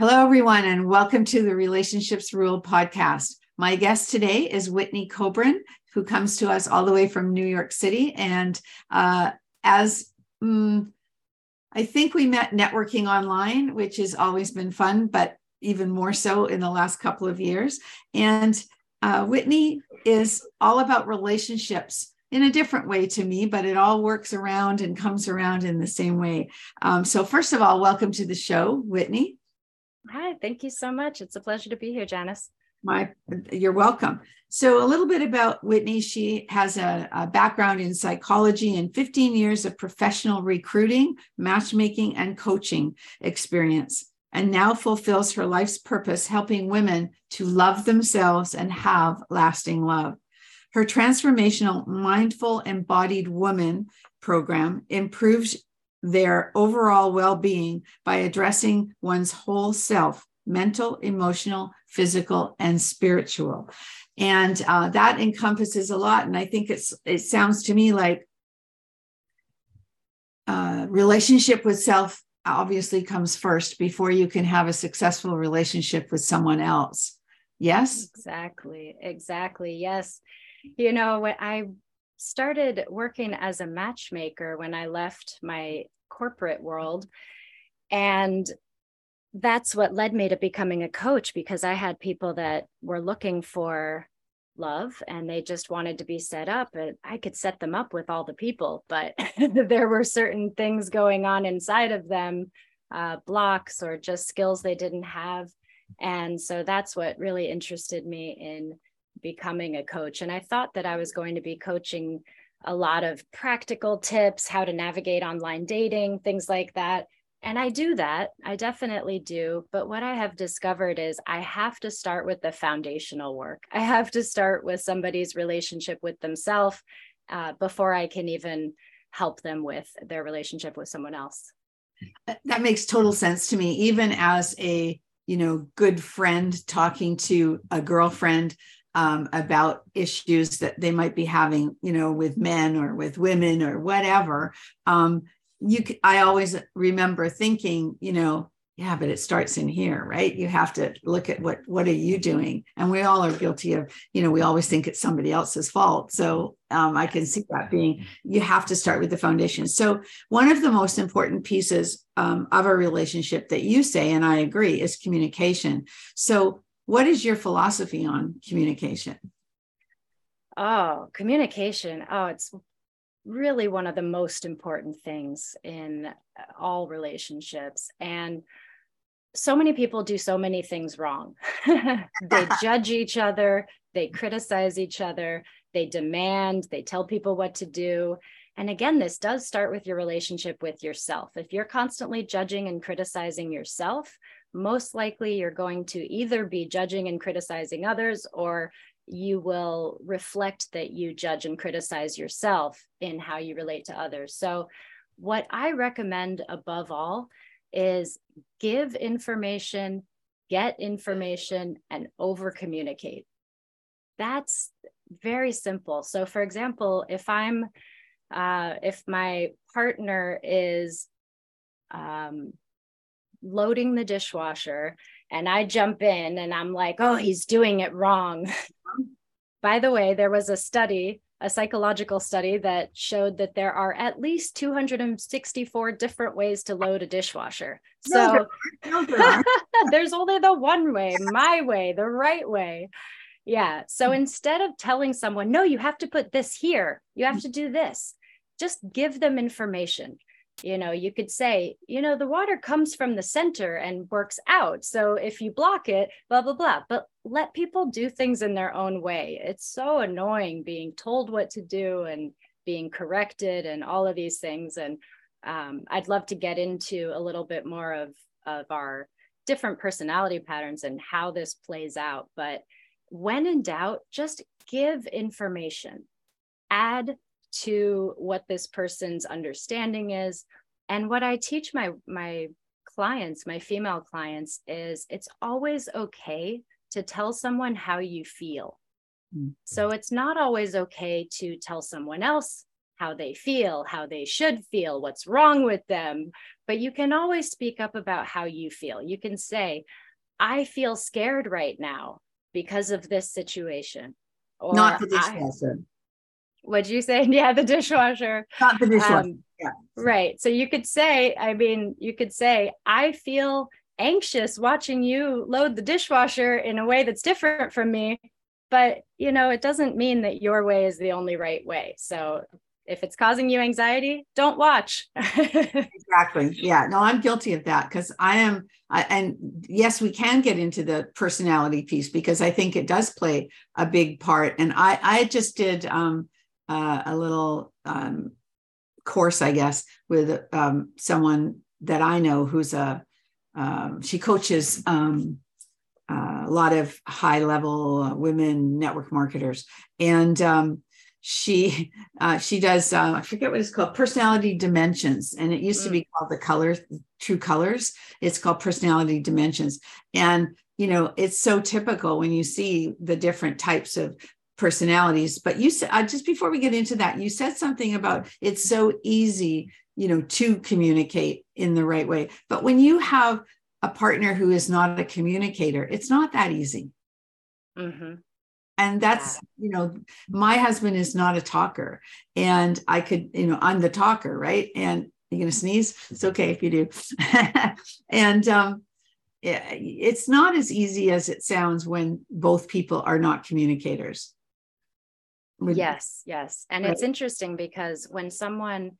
Hello, everyone, and welcome to the Relationships Rule podcast. My guest today is Whitney Coburn, who comes to us all the way from New York City. And uh, as um, I think we met networking online, which has always been fun, but even more so in the last couple of years. And uh, Whitney is all about relationships in a different way to me, but it all works around and comes around in the same way. Um, so, first of all, welcome to the show, Whitney. Hi, thank you so much. It's a pleasure to be here, Janice. My, you're welcome. So, a little bit about Whitney. She has a, a, background in psychology and 15 years of professional recruiting, matchmaking, and coaching experience, and now fulfills her life's purpose helping women to love themselves and have lasting love. Her transformational Mindful Embodied Woman program improves their overall well being by addressing one's whole self mental, emotional, physical, and spiritual. And uh, that encompasses a lot and i think it's it sounds to me like uh, relationship with self obviously comes first before you can have a successful relationship with someone else. Yes? Exactly exactly yes. You know when i started working as a matchmaker when i left my corporate world. And that's what led me to becoming a coach because I had people that were looking for love and they just wanted to be set up and I could set them up with all the people but there were certain things going on inside of them uh, blocks or just skills they didn't have. And so that's what really interested me in becoming a coach and I thought that I was going to be coaching a lot of practical tips how to navigate online dating things like that and I do that. I definitely do. But what I have discovered is I have to start with the foundational work. I have to start with somebody's relationship with themselves uh, before I can even help them with their relationship with someone else. That makes total sense to me. Even as a you know good friend talking to a girlfriend um, about issues that they might be having, you know, with men or with women or whatever. Um, you i always remember thinking you know yeah but it starts in here right? You have to look at what what are you doing? And we all are guilty of you know we always think it's somebody else's fault. So um, i can see that being you have to start with the foundation. So one of the most important pieces um, of a relationship that you say and i agree is communication. So what is your philosophy on communication oh communication oh it's really one of the most important things in all relationships. And so many people do so many things wrong. they judge each other, they criticize each other, they demand, they tell people what to do. And again, this does start with your relationship with yourself. If you're constantly judging and criticizing yourself, most likely you're going to either be judging and criticizing others or you will reflect that you judge and criticize yourself in how you relate to others. So, what I recommend above all is give information, get information, and over communicate. That's very simple. So, for example, if I'm, uh, if my partner is um, loading the dishwasher and I jump in and I'm like, oh, he's doing it wrong. By the way, there was a study, a psychological study that showed that there are at least 264 different ways to load a dishwasher. So there's only the one way, my way, the right way. Yeah. So hmm. instead of telling someone, no, you have to put this here, you have to do this, just give them information you know you could say you know the water comes from the center and works out. So if you block it blah blah blah. But let people do things in their own way. It's so annoying being told what to do and being corrected and all of these things. And um, I'd love to get into a little bit more of, of our different personality patterns and how this plays out. But when in doubt, just give information, add to what this person's understanding is. And what I teach my, my clients, my female clients, is it's always okay to tell someone how you feel. Mm-hmm. So it's not always okay to tell someone else how they feel, how they should feel, what's wrong with them. But you can always speak up about how you feel. You can say, I feel scared right now because of this situation. Or, Not the dishwasher. What'd you say? Yeah, the dishwasher. Not the dishwasher. Um, yeah. Right. So you could say, I mean, you could say, I feel anxious watching you load the dishwasher in a way that's different from me. But, you know, it doesn't mean that your way is the only right way. So if it's causing you anxiety, don't watch. exactly. Yeah. No, I'm guilty of that because I am. I, and yes, we can get into the personality piece because I think it does play a big part. And I, I just did um, uh, a little um, course, I guess, with um, someone that I know who's a um, she coaches um, uh, a lot of high level women network marketers, and um, she uh, she does uh, I forget what it's called personality dimensions. And it used mm. to be called the color true colors. It's called personality dimensions. And you know it's so typical when you see the different types of personalities but you said uh, just before we get into that you said something about it's so easy you know to communicate in the right way. But when you have a partner who is not a communicator it's not that easy. Mm-hmm. And that's yeah. you know my husband is not a talker and i could you know i'm the talker right? And you're to sneeze? It's okay if you do. And um, it's not as easy as it sounds when both people are not communicators yes yes and right. it's interesting because when someone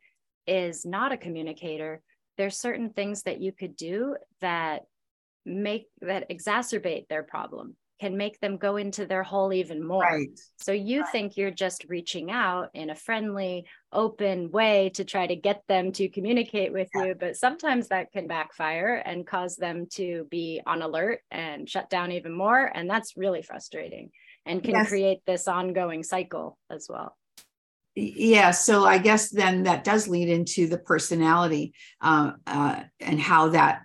is not a communicator there's certain things that you could do that make that exacerbate their problem can make them go into their hole even more. Right. So you right. think you're just reaching out in a friendly, open way to try to get them to communicate with yeah. you, but sometimes that can backfire and cause them to be on alert and shut down even more. And that's really frustrating and can yes. create this ongoing cycle as well. Yeah, so I guess then that does lead into the personality uh, uh, and how that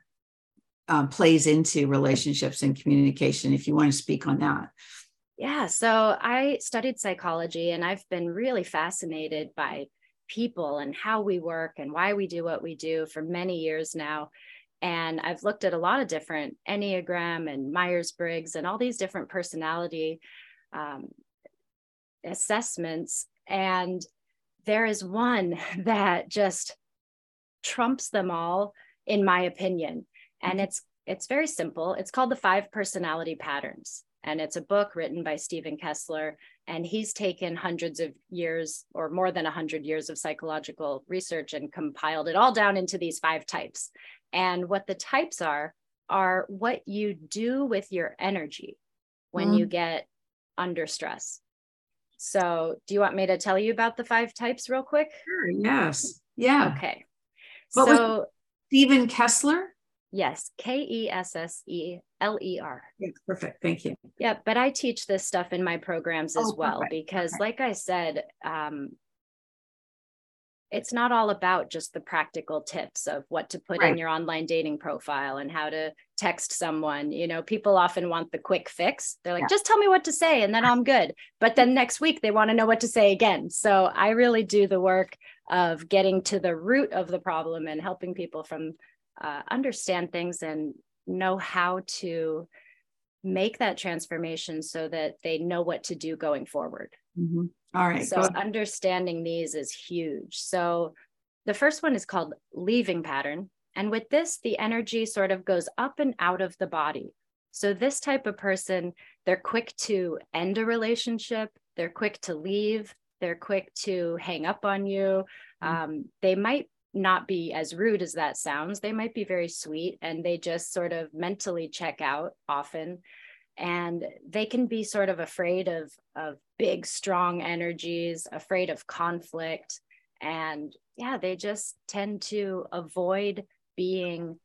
um, plays into relationships and communication if you want to speak on that yeah so i studied psychology and i've been really fascinated by people and how we work and why we do what we do for many years now and i've looked at a lot of different enneagram and myers-briggs and all these different personality um, assessments and there is one that just trumps them all in my opinion and it's it's very simple. It's called The Five Personality Patterns. And it's a book written by Steven Kessler. And he's taken hundreds of years or more than 100 years of psychological research and compiled it all down into these five types. And what the types are, are what you do with your energy when mm. you get under stress. So, do you want me to tell you about the five types real quick? Sure, yes. Yeah. Okay. What so, Steven Kessler? Yes, K E S S E L E R. Perfect. Thank you. Yeah, but I teach this stuff in my programs as oh, well because, okay. like I said, um, it's not all about just the practical tips of what to put right. in your online dating profile and how to text someone. You know, people often want the quick fix. They're like, yeah. just tell me what to say and then I'm good. But then next week they want to know what to say again. So I really do the work of getting to the root of the problem and helping people from uh, understand things and know how to make that transformation so that they know what to do going forward. Mm-hmm. All right. So understanding these is huge. So the first one is called leaving pattern. And with this, the energy sort of goes up and out of the body. So this type of person, they're quick to end a relationship, they're quick to leave, they're quick to hang up on you. Mm-hmm. Um, they might not be as rude as that sounds. They might be very sweet and they just sort of mentally check out often. And they can be sort of afraid of, of big, strong energies, afraid of conflict. And yeah, they just tend to avoid being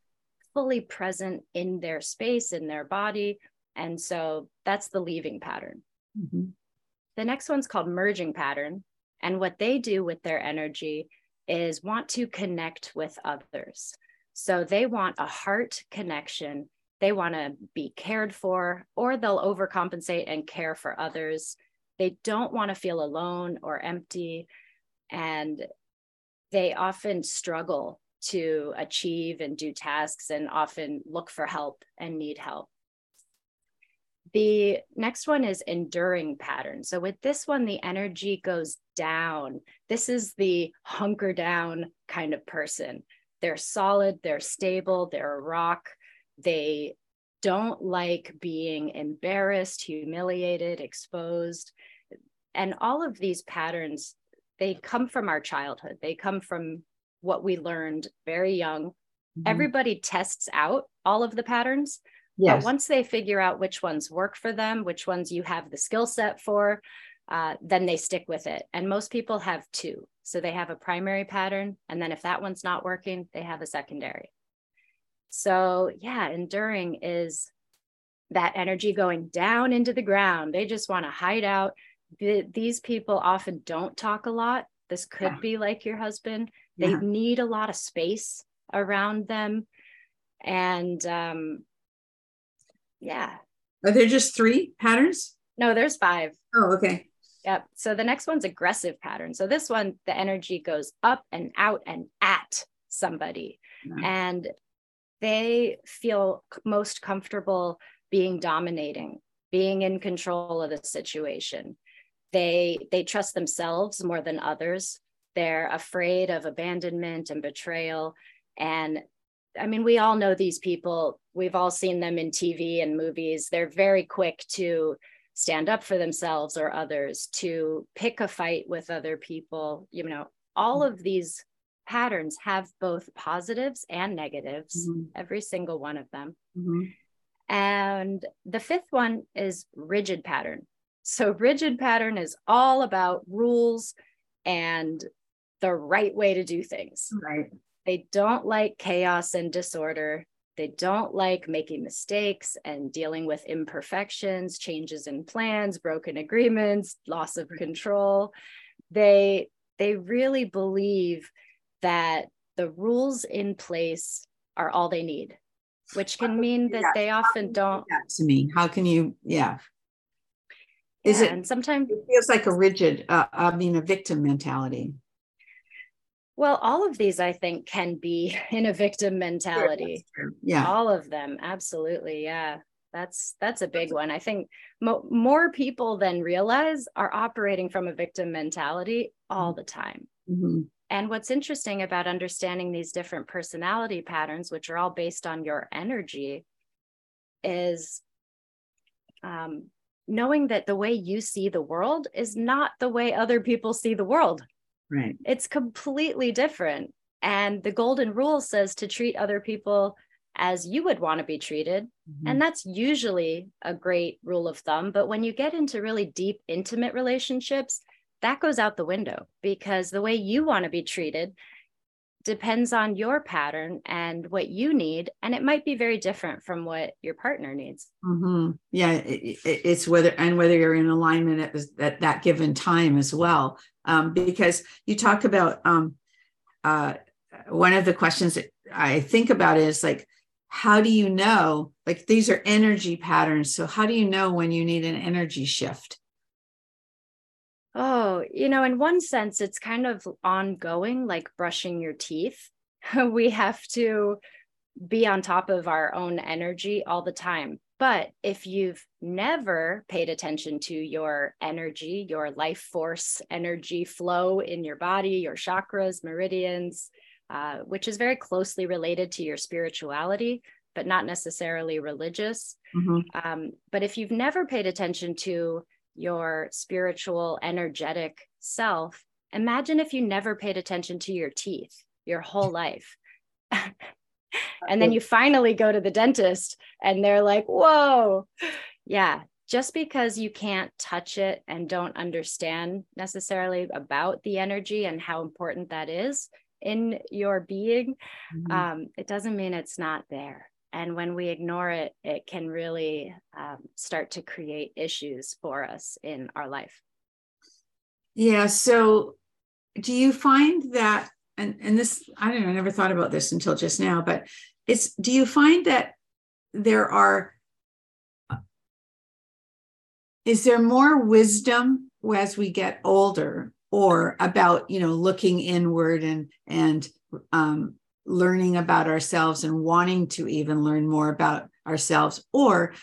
fully present in their space, in their body. And so that's the leaving pattern. Mm-hmm. The next one's called merging pattern. And what they do with their energy is want to connect with others. So they want a heart connection. They want to be cared for, or they'll overcompensate and care for others. They don't want to feel alone or empty. And they often struggle to achieve and do tasks and often look for help and need help. The next one is enduring pattern. So with this one, the energy goes down. This is the hunker down kind of person. They're solid, they're stable, they're a rock. They don't like being embarrassed, humiliated, exposed. And all of these patterns, they come from our childhood. They come from what we learned very young. Mm-hmm. Everybody tests out all of the patterns. Yes. But once they figure out which ones work for them, which ones you have the skill set for, uh, then they stick with it. And most people have two. So they have a primary pattern. And then if that one's not working, they have a secondary. So, yeah, enduring is that energy going down into the ground. They just want to hide out. The, these people often don't talk a lot. This could yeah. be like your husband. They yeah. need a lot of space around them. And um, yeah. Are there just three patterns? No, there's five. Oh, okay. Yep. So the next one's aggressive pattern. So this one, the energy goes up and out and at somebody. And they feel most comfortable being dominating, being in control of the situation. They they trust themselves more than others. They're afraid of abandonment and betrayal. And I mean, we all know these people. We've all seen them in TV and movies. They're very quick to stand up for themselves or others, to pick a fight with other people. You know, all of these patterns have both positives and negatives, mm-hmm. every single one of them. Mm-hmm. And the fifth one is rigid pattern. So, rigid pattern is all about rules and the right way to do things. Right. They don't like chaos and disorder. They don't like making mistakes and dealing with imperfections, changes in plans, broken agreements, loss of control. They they really believe that the rules in place are all they need, which can mean that they often don't. To me, how can you? Yeah. Is yeah, it? And sometimes it feels like a rigid. Uh, I mean, a victim mentality. Well, all of these, I think, can be in a victim mentality. yeah, all of them, absolutely. Yeah, that's that's a big one. I think mo- more people than realize are operating from a victim mentality all the time. Mm-hmm. And what's interesting about understanding these different personality patterns, which are all based on your energy, is um, knowing that the way you see the world is not the way other people see the world. Right. It's completely different. And the golden rule says to treat other people as you would want to be treated. Mm-hmm. And that's usually a great rule of thumb. But when you get into really deep, intimate relationships, that goes out the window because the way you want to be treated depends on your pattern and what you need and it might be very different from what your partner needs. Mm-hmm. yeah it, it, it's whether and whether you're in alignment at, at that given time as well. Um, because you talk about um, uh, one of the questions that i think about is like how do you know like these are energy patterns so how do you know when you need an energy shift Oh, you know, in one sense, it's kind of ongoing, like brushing your teeth. we have to be on top of our own energy all the time. But if you've never paid attention to your energy, your life force energy flow in your body, your chakras, meridians, uh, which is very closely related to your spirituality, but not necessarily religious. Mm-hmm. Um, but if you've never paid attention to your spiritual, energetic self, imagine if you never paid attention to your teeth your whole life. and then you finally go to the dentist and they're like, whoa. Yeah, just because you can't touch it and don't understand necessarily about the energy and how important that is in your being, mm-hmm. um, it doesn't mean it's not there. And when we ignore it, it can really um, start to create issues for us in our life. Yeah. So, do you find that, and, and this, I don't know, I never thought about this until just now, but it's, do you find that there are, is there more wisdom as we get older or about, you know, looking inward and, and, um, learning about ourselves and wanting to even learn more about ourselves? Or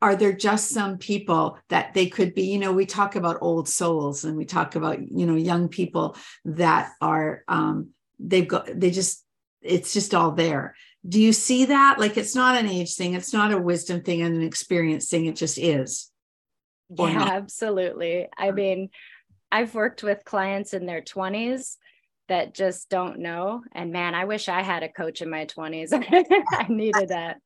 are there just some people that they could be you know we talk about old souls and we talk about you know young people that are um they've got they just it's just all there. Do you see that? Like it's not an age thing. It's not a wisdom thing and an experience thing. It just is. Yeah absolutely. I mean i've worked with clients in their 20s that just don't know. And man, I wish I had a coach in my 20s. I needed that.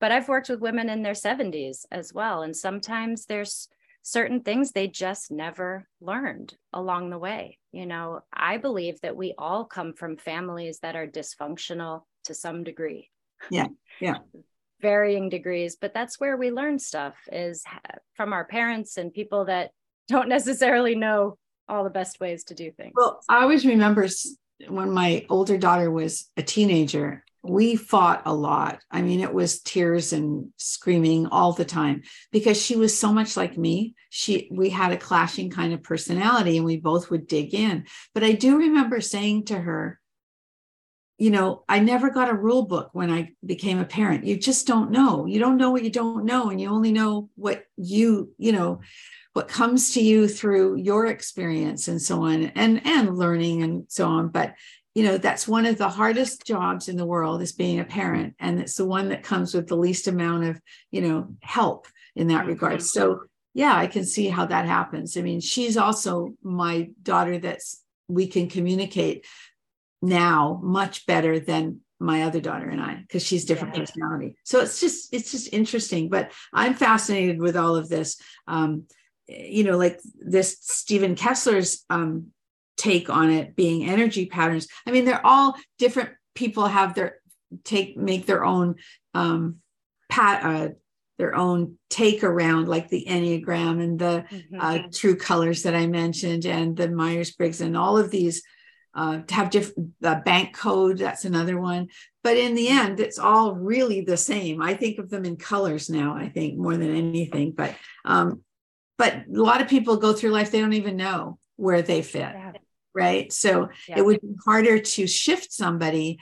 But I've worked with women in their 70s as well. And sometimes there's certain things they just never learned along the way. You know, I believe that we all come from families that are dysfunctional to some degree. Yeah. Yeah. Varying degrees, but that's where we learn stuff is from our parents and people that don't necessarily know all the best ways to do things. Well, I always remember when my older daughter was a teenager, we fought a lot. I mean, it was tears and screaming all the time because she was so much like me. She we had a clashing kind of personality and we both would dig in. But I do remember saying to her, you know, I never got a rule book when I became a parent. You just don't know. You don't know what you don't know and you only know what you, you know, what comes to you through your experience and so on and and learning and so on but you know that's one of the hardest jobs in the world is being a parent and it's the one that comes with the least amount of you know help in that regard so yeah i can see how that happens i mean she's also my daughter that's we can communicate now much better than my other daughter and I because she's different yeah. personality. So it's just it's just interesting. But I'm fascinated with all of this. Um, you know, like this Steven Kessler's um, take on it being energy patterns. I mean, they're all different. People have their take, make their own um, pat, uh, their own take around like the Enneagram and the mm-hmm. uh, true colors that I mentioned and the Myers Briggs and all of these uh, to have different the bank code that's another one but in the end it's all really the same i think of them in colors now i think more than anything but um, but a lot of people go through life they don't even know where they fit yeah. right so yeah. it would be harder to shift somebody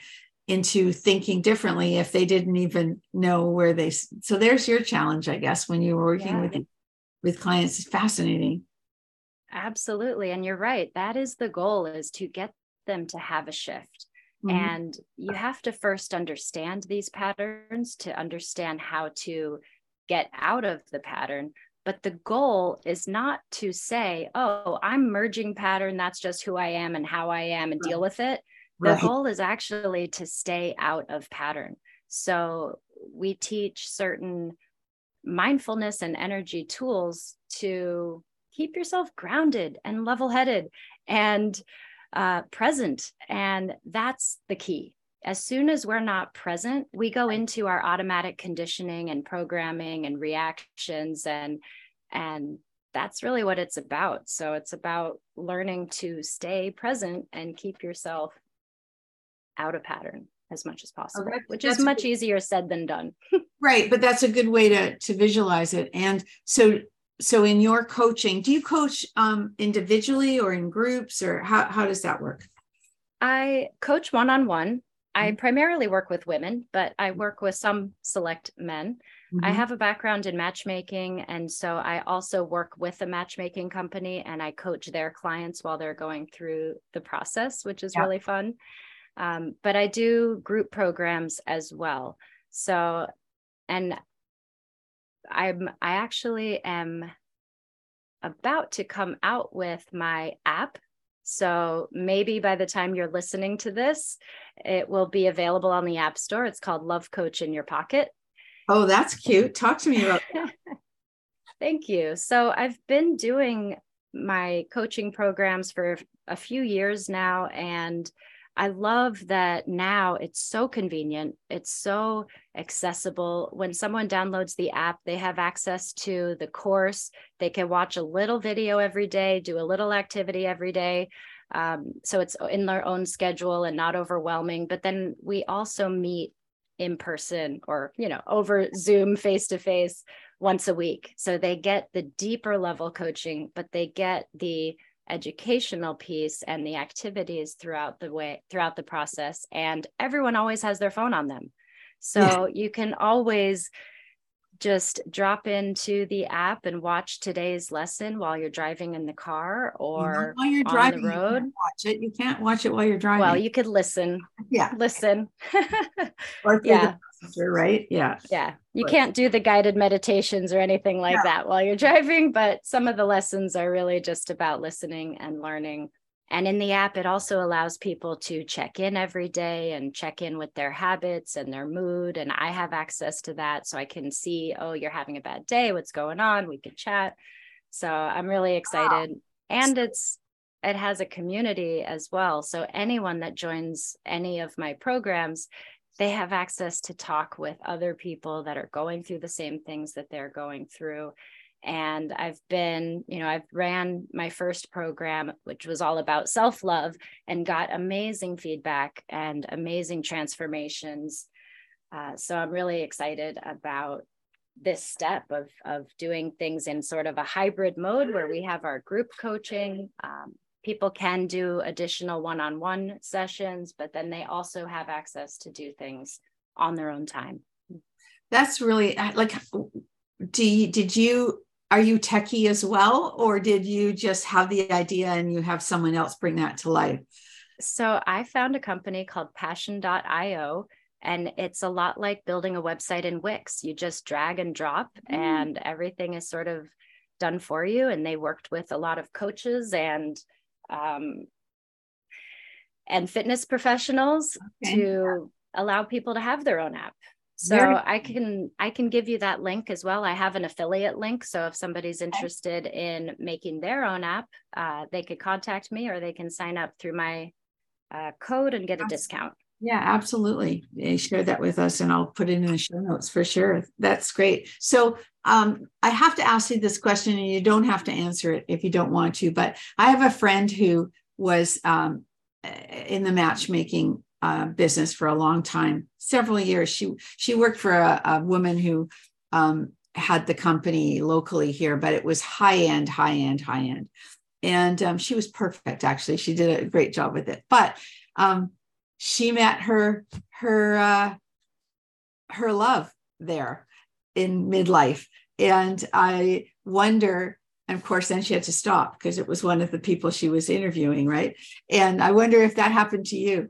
into thinking differently if they didn't even know where they so there's your challenge i guess when you were working yeah. with with clients it's fascinating absolutely and you're right that is the goal is to get them to have a shift mm-hmm. and you have to first understand these patterns to understand how to get out of the pattern but the goal is not to say, oh, I'm merging pattern. That's just who I am and how I am and right. deal with it. The right. goal is actually to stay out of pattern. So we teach certain mindfulness and energy tools to keep yourself grounded and level headed and uh, present. And that's the key as soon as we're not present, we go into our automatic conditioning and programming and reactions and and that's really what it's about. So it's about learning to stay present and keep yourself out of pattern as much as possible, oh, which is much easier said than done. right, but that's a good way to to visualize it. And so so in your coaching, do you coach um, individually or in groups or how how does that work? I coach one on one I mm-hmm. primarily work with women, but I mm-hmm. work with some select men. Mm-hmm. I have a background in matchmaking. And so I also work with a matchmaking company and I coach their clients while they're going through the process, which is yeah. really fun. Um, but I do group programs as well. So, and I'm, I actually am about to come out with my app so maybe by the time you're listening to this, it will be available on the App Store. It's called Love Coach in Your Pocket. Oh, that's cute. Talk to me about that. Thank you. So I've been doing my coaching programs for a few years now and I love that now it's so convenient. It's so accessible. When someone downloads the app, they have access to the course. They can watch a little video every day, do a little activity every day. Um, so it's in their own schedule and not overwhelming. But then we also meet in person or, you know, over Zoom face to face once a week. So they get the deeper level coaching, but they get the educational piece and the activities throughout the way throughout the process and everyone always has their phone on them so yeah. you can always just drop into the app and watch today's lesson while you're driving in the car or while you're driving the road. You watch it. You can't watch it while you're driving. Well, you could listen. Yeah. Listen. or yeah. right? Yeah. Yeah. You but, can't do the guided meditations or anything like yeah. that while you're driving, but some of the lessons are really just about listening and learning and in the app, it also allows people to check in every day and check in with their habits and their mood. And I have access to that. So I can see, oh, you're having a bad day. What's going on? We can chat. So I'm really excited. And it's, it has a community as well. So anyone that joins any of my programs, they have access to talk with other people that are going through the same things that they're going through and i've been you know i've ran my first program which was all about self-love and got amazing feedback and amazing transformations. Uh, so i'm really excited about this step of of doing things in sort of a hybrid mode where we have our group coaching. Um, people can do additional one-on-one sessions but then they also have access to do things on their own time. That's really like do you, did you are you techie as well or did you just have the idea and you have someone else bring that to life so i found a company called passion.io and it's a lot like building a website in wix you just drag and drop mm. and everything is sort of done for you and they worked with a lot of coaches and um, and fitness professionals okay. to allow people to have their own app so Very I can I can give you that link as well. I have an affiliate link. So if somebody's interested in making their own app, uh, they could contact me or they can sign up through my uh, code and get a discount. Yeah, absolutely. share that with us and I'll put it in the show notes for sure. That's great. So um, I have to ask you this question and you don't have to answer it if you don't want to, but I have a friend who was um, in the matchmaking uh, business for a long time, several years. She she worked for a, a woman who um, had the company locally here, but it was high end, high end, high end, and um, she was perfect. Actually, she did a great job with it. But um, she met her her uh, her love there in midlife, and I wonder and of course then she had to stop because it was one of the people she was interviewing right and i wonder if that happened to you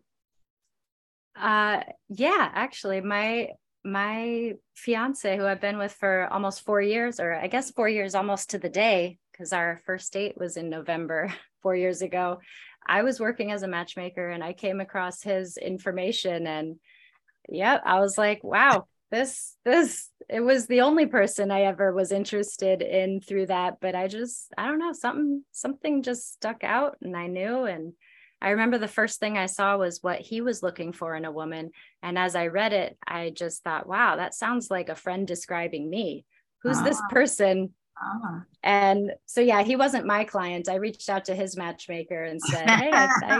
uh, yeah, actually, my my fiance, who I've been with for almost four years, or I guess four years almost to the day, because our first date was in November four years ago. I was working as a matchmaker, and I came across his information, and yeah, I was like, wow, this this it was the only person I ever was interested in through that. But I just I don't know something something just stuck out, and I knew and I remember the first thing I saw was what he was looking for in a woman. And as I read it, I just thought, wow, that sounds like a friend describing me. Who's this ah. person? Ah. And so, yeah, he wasn't my client. I reached out to his matchmaker and said, hey, I,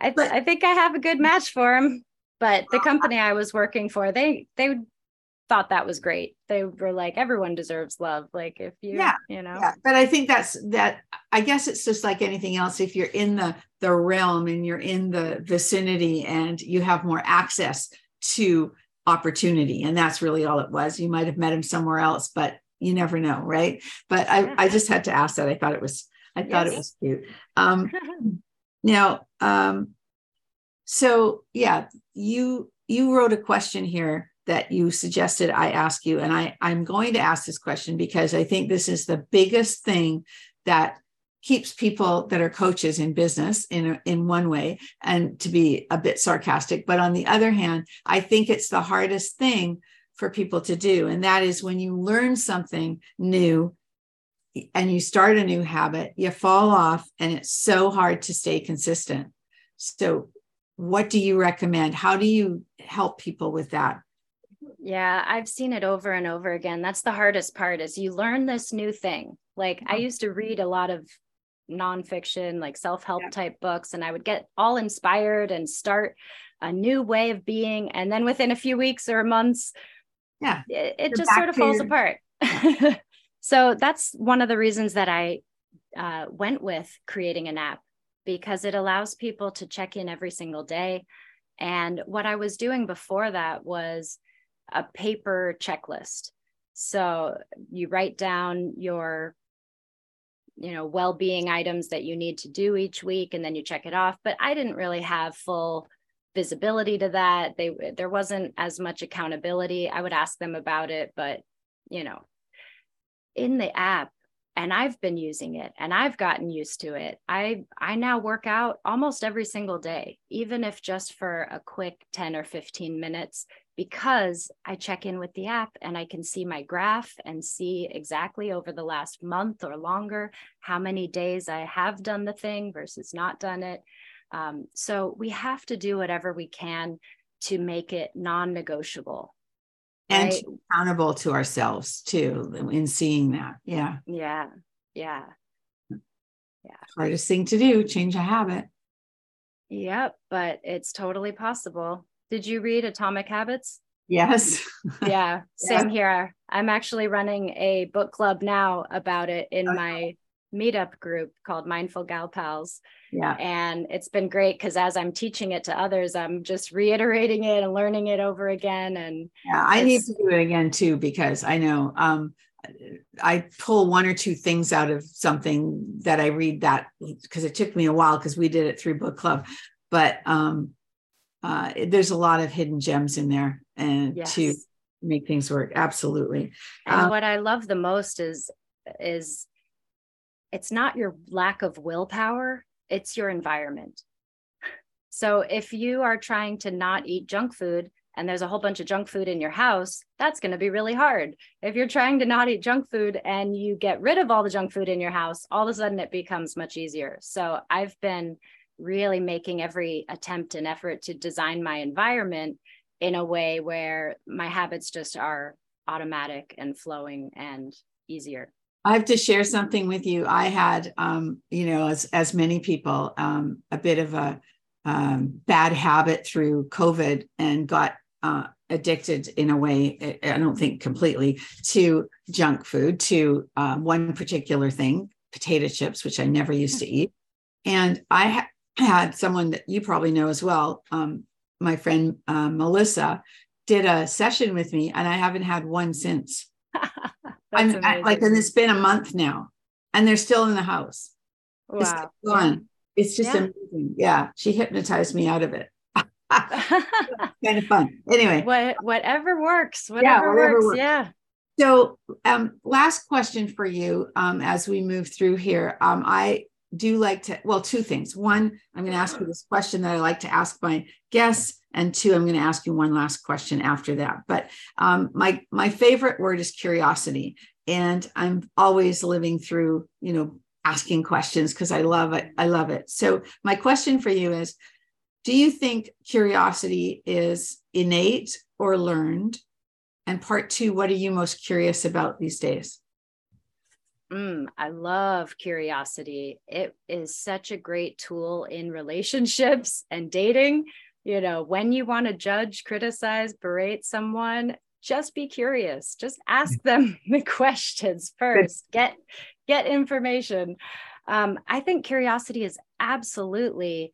I, I, I think I have a good match for him. But the company I was working for, they they thought that was great. They were like, everyone deserves love. Like if you, yeah, you know. Yeah. But I think that's that. I guess it's just like anything else. If you're in the the realm and you're in the vicinity and you have more access to opportunity, and that's really all it was. You might have met him somewhere else, but you never know, right? But I. I just had to ask that. I thought it was, I thought yes. it was cute. Um, now, um, so yeah, you you wrote a question here that you suggested I ask you. And I, I'm going to ask this question because I think this is the biggest thing that keeps people that are coaches in business in, in one way and to be a bit sarcastic. But on the other hand, I think it's the hardest thing for people to do. And that is when you learn something new and you start a new habit, you fall off, and it's so hard to stay consistent. So, what do you recommend? How do you help people with that? Yeah, I've seen it over and over again. That's the hardest part is you learn this new thing. Like I used to read a lot of nonfiction, like self-help yeah. type books, and I would get all inspired and start a new way of being. And then within a few weeks or months, yeah, it, it just sort of falls your... apart. so that's one of the reasons that I uh, went with creating an app because it allows people to check in every single day. And what I was doing before that was a paper checklist. So you write down your you know well-being items that you need to do each week and then you check it off but i didn't really have full visibility to that they there wasn't as much accountability i would ask them about it but you know in the app and I've been using it and I've gotten used to it. I I now work out almost every single day, even if just for a quick 10 or 15 minutes because I check in with the app and I can see my graph and see exactly over the last month or longer how many days I have done the thing versus not done it. Um, so we have to do whatever we can to make it non-negotiable and right? accountable to ourselves too in seeing that yeah. Yeah yeah. Yeah. Hardest thing to do change a habit. Yep but it's totally possible did you read atomic habits yes yeah same here i'm actually running a book club now about it in okay. my meetup group called Mindful Gal Pals. Yeah. And it's been great because as I'm teaching it to others, I'm just reiterating it and learning it over again. And yeah, I need to do it again too, because I know um, I pull one or two things out of something that I read that because it took me a while because we did it through book club. But um, uh, there's a lot of hidden gems in there and yes. to make things work. Absolutely. And um, what I love the most is is it's not your lack of willpower, it's your environment. So if you are trying to not eat junk food and there's a whole bunch of junk food in your house, that's going to be really hard. If you're trying to not eat junk food and you get rid of all the junk food in your house, all of a sudden it becomes much easier. So I've been really making every attempt and effort to design my environment in a way where my habits just are automatic and flowing and easier. I have to share something with you. I had, um, you know, as as many people, um, a bit of a um, bad habit through COVID and got uh, addicted in a way. I don't think completely to junk food, to um, one particular thing, potato chips, which I never used to eat. And I had someone that you probably know as well, um, my friend uh, Melissa, did a session with me, and I haven't had one since. I'm I, like, and it's been a month now, and they're still in the house. Wow. It's gone. It's just yeah. amazing. Yeah, she hypnotized me out of it. kind of fun. Anyway, what whatever works, whatever, yeah, whatever works. works. Yeah. So, um, last question for you um, as we move through here. Um, I do like to, well, two things. One, I'm going to ask you this question that I like to ask my guests, and two i'm going to ask you one last question after that. But um, my my favorite word is curiosity and i'm always living through you know asking questions because i love it i love it. So my question for you is do you think curiosity is innate or learned? And part two what are you most curious about these days Mm, I love curiosity. It is such a great tool in relationships and dating you know, when you want to judge, criticize, berate someone, just be curious. Just ask them the questions first. Get get information. Um, I think curiosity is absolutely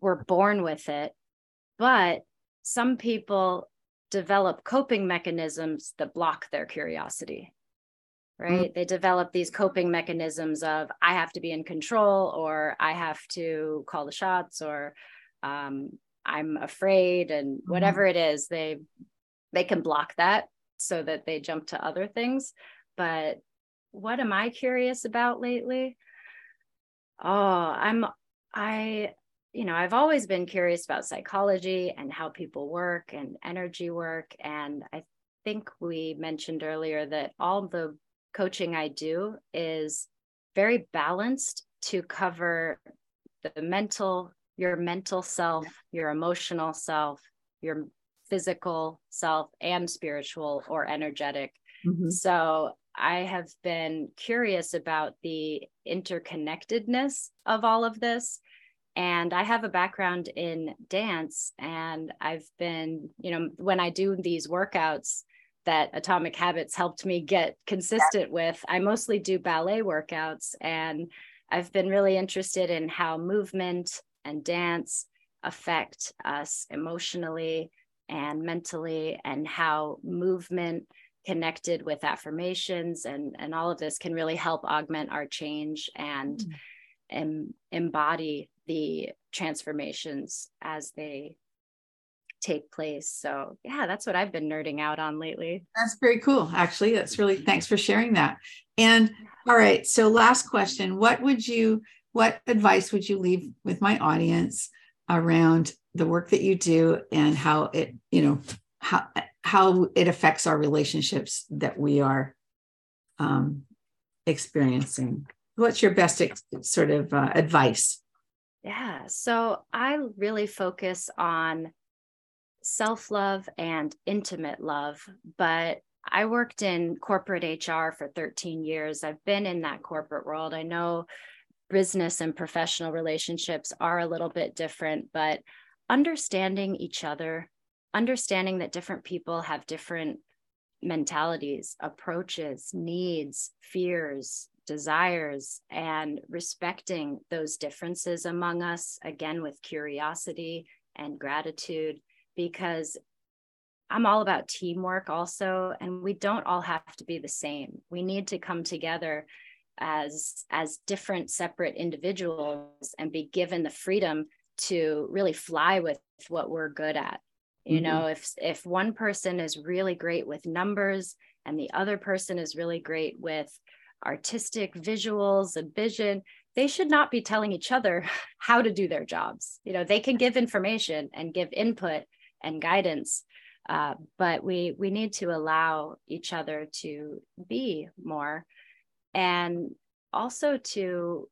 we're born with it, but some people develop coping mechanisms that block their curiosity right mm-hmm. they develop these coping mechanisms of i have to be in control or i have to call the shots or um, I'm afraid and mm-hmm. whatever it is, they they can block that so that they jump to other things. But what am I curious about lately? Oh, I'm I you know, I've always been curious about psychology and how people work and energy work and I think we mentioned earlier that all the coaching I do is very balanced to cover the mental, your mental self, your emotional self, your physical self, and spiritual or energetic. Mm-hmm. So I have been curious about the interconnectedness of all of this. And I have a background in dance, and I've been, you know, when I do these workouts that Atomic Habits helped me get consistent with, I mostly do ballet workouts. And I've been really interested in how movement and dance affect us emotionally and mentally, and how movement connected with affirmations and and all of this can really help augment our change and mm. em, embody the transformations as they take place so yeah that's what i've been nerding out on lately that's very cool actually that's really thanks for sharing that and all right so last question what would you what advice would you leave with my audience around the work that you do and how it you know how how it affects our relationships that we are um, experiencing. What's your best ex- sort of uh, advice? Yeah, so I really focus on self love and intimate love, but I worked in corporate HR for 13 years. I've been in that corporate world. I know business and professional relationships are a little bit different, but understanding each other understanding that different people have different mentalities, approaches, needs, fears, desires, and respecting those differences among us, again, with curiosity and gratitude, because I'm all about teamwork also, and we don't all have to be the same. We need to come together as as different separate individuals and be given the freedom to really fly with what we're good at you mm-hmm. know if if one person is really great with numbers and the other person is really great with artistic visuals and vision they should not be telling each other how to do their jobs you know they can give information and give input and guidance uh, but we we need to allow each other to be more and also to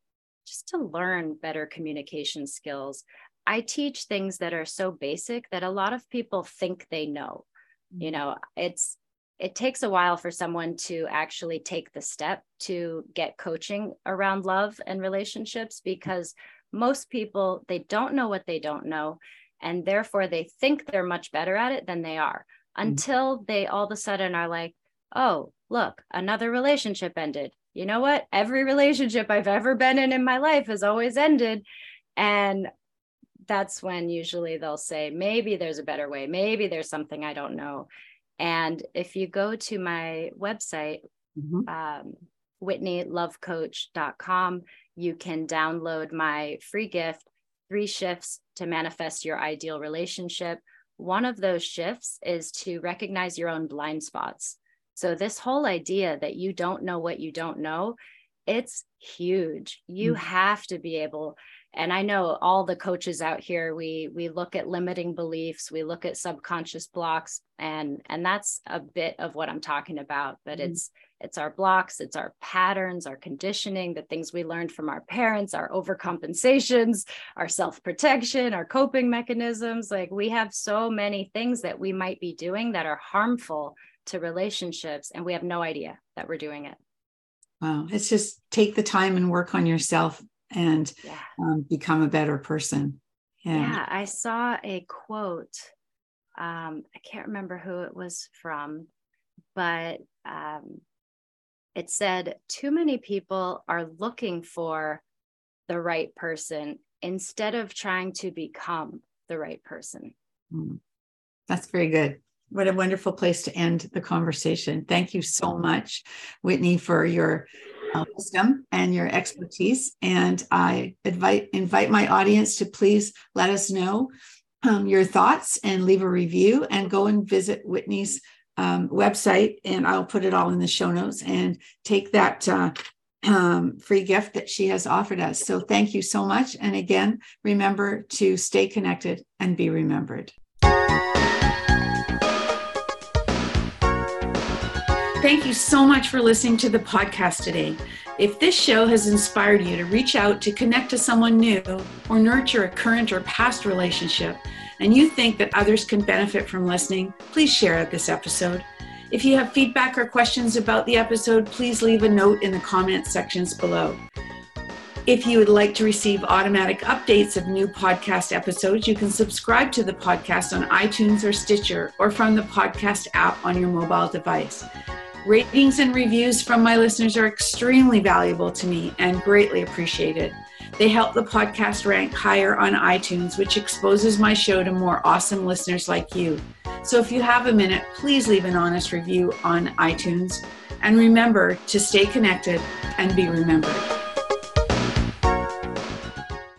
just to learn better communication skills I teach things that are so basic that a lot of people think they know. Mm-hmm. You know, it's it takes a while for someone to actually take the step to get coaching around love and relationships because most people they don't know what they don't know and therefore they think they're much better at it than they are mm-hmm. until they all of a sudden are like, "Oh, look, another relationship ended." You know what? Every relationship I've ever been in in my life has always ended and that's when usually they'll say, maybe there's a better way, maybe there's something I don't know. And if you go to my website, mm-hmm. um, whitneylovecoach.com, you can download my free gift, three shifts to manifest your ideal relationship. One of those shifts is to recognize your own blind spots. So, this whole idea that you don't know what you don't know, it's huge. You mm-hmm. have to be able and i know all the coaches out here we we look at limiting beliefs we look at subconscious blocks and and that's a bit of what i'm talking about but mm-hmm. it's it's our blocks it's our patterns our conditioning the things we learned from our parents our overcompensations our self-protection our coping mechanisms like we have so many things that we might be doing that are harmful to relationships and we have no idea that we're doing it wow it's just take the time and work on yourself and yeah. um, become a better person. And yeah, I saw a quote. Um, I can't remember who it was from, but um, it said, Too many people are looking for the right person instead of trying to become the right person. Mm. That's very good. What a wonderful place to end the conversation. Thank you so much, Whitney, for your uh, wisdom and your expertise. And I invite invite my audience to please let us know um, your thoughts and leave a review and go and visit Whitney's um, website. And I'll put it all in the show notes and take that uh, um, free gift that she has offered us. So thank you so much. And again, remember to stay connected and be remembered. Thank you so much for listening to the podcast today. If this show has inspired you to reach out to connect to someone new or nurture a current or past relationship, and you think that others can benefit from listening, please share this episode. If you have feedback or questions about the episode, please leave a note in the comments sections below. If you would like to receive automatic updates of new podcast episodes, you can subscribe to the podcast on iTunes or Stitcher or from the podcast app on your mobile device. Ratings and reviews from my listeners are extremely valuable to me and greatly appreciated. They help the podcast rank higher on iTunes, which exposes my show to more awesome listeners like you. So if you have a minute, please leave an honest review on iTunes. And remember to stay connected and be remembered.